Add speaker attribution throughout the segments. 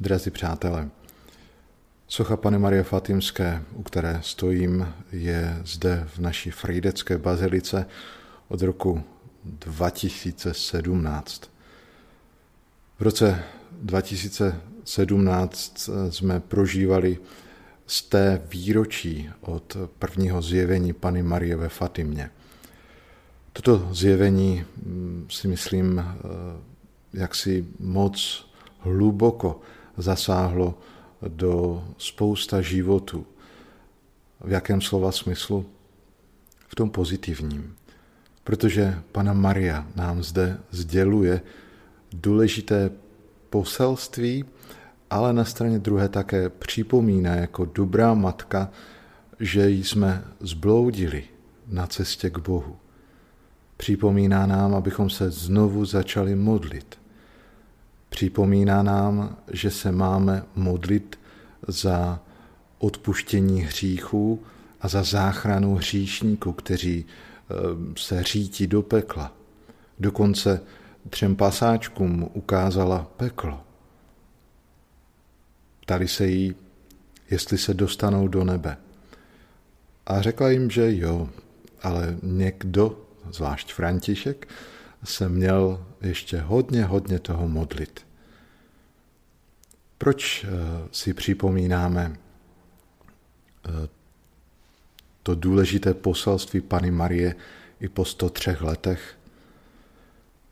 Speaker 1: Drazí přátelé, socha Pany Marie Fatimské, u které stojím, je zde v naší frýdecké bazilice od roku 2017. V roce 2017 jsme prožívali z té výročí od prvního zjevení Pany Marie ve Fatimě. Toto zjevení mm, si myslím, eh, jak si moc hluboko zasáhlo do spousta životů. V jakém slova smyslu? V tom pozitivním. Protože Pana Maria nám zde sděluje důležité poselství, ale na straně druhé také připomíná jako dobrá matka, že jsme zbloudili na cestě k Bohu. Připomíná nám, abychom se znovu začali modlit – Připomíná nám, že se máme modlit za odpuštění hříchů a za záchranu hříšníků, kteří eh, se řítí do pekla. Dokonce třem pasáčkům ukázala peklo. Ptali se jí, jestli se dostanou do nebe. A řekla jim, že jo, ale někdo, zvlášť František, se měl ještě hodně, hodně toho modlit. Proč eh, si připomínáme eh, to důležité poselství Pany Marie i po 103 letech?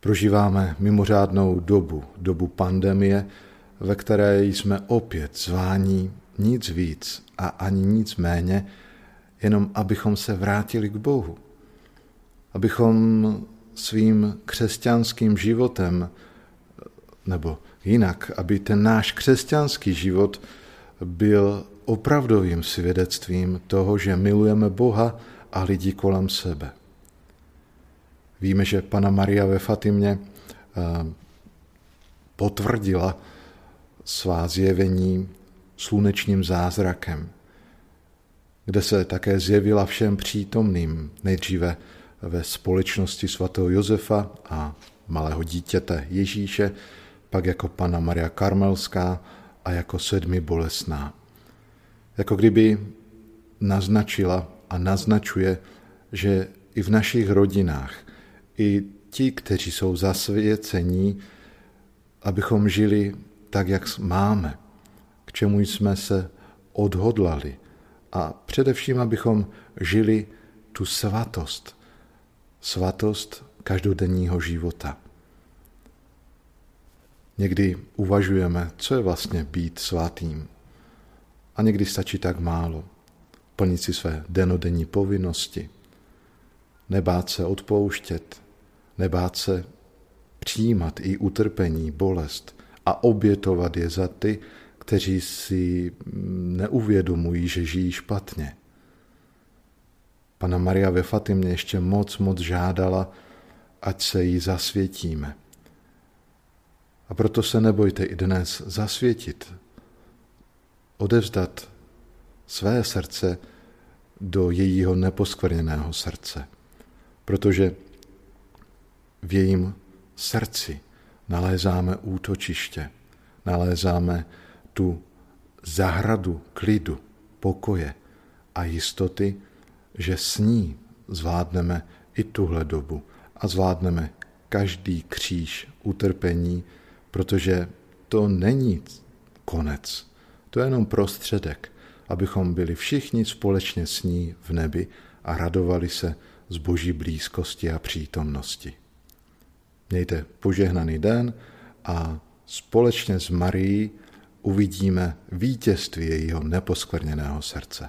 Speaker 1: Prožíváme mimořádnou dobu, dobu pandemie, ve které jsme opět zváni nic víc a ani nic méně, jenom abychom se vrátili k Bohu. Abychom svým křesťanským životem nebo jinak, aby ten náš křesťanský život byl opravdovým svědectvím toho, že milujeme Boha a lidi kolem sebe. Víme, že Pana Maria ve Fatimě eh, potvrdila svá zjevení slunečním zázrakem, kde se také zjevila všem přítomným, nejdříve ve společnosti svatého Josefa a malého dítěte Ježíše, pak jako Pana Maria Karmelská a jako sedmi bolesná. Jako kdyby naznačila a naznačuje, že i v našich rodinách, i ti, kteří jsou zasvěcení, abychom žili tak, jak máme, k čemu jsme se odhodlali a především, abychom žili tu svatost, svatost každodenního života. Někdy uvažujeme, co je vlastně být svatým. A někdy stačí tak málo. Plnit si své denodenní povinnosti, nebát se odpouštět, nebát se přijímat i utrpení, bolest a obětovat je za ty, kteří si neuvědomují, že žijí špatně. Pana Maria ve Fatimě ještě moc, moc žádala, ať se jí zasvětíme – a proto se nebojte i dnes zasvětit, odevzdat své srdce do jejího neposkvrněného srdce. Protože v jejím srdci nalézáme útočiště, nalézáme tu zahradu klidu, pokoje a jistoty, že s ní zvládneme i tuhle dobu a zvládneme každý kříž utrpení, protože to není konec, to je jenom prostředek, abychom byli všichni společně s ní v nebi a radovali se z boží blízkosti a přítomnosti. Mějte požehnaný den a společně s Marií uvidíme vítězství jejího neposkvrněného srdce.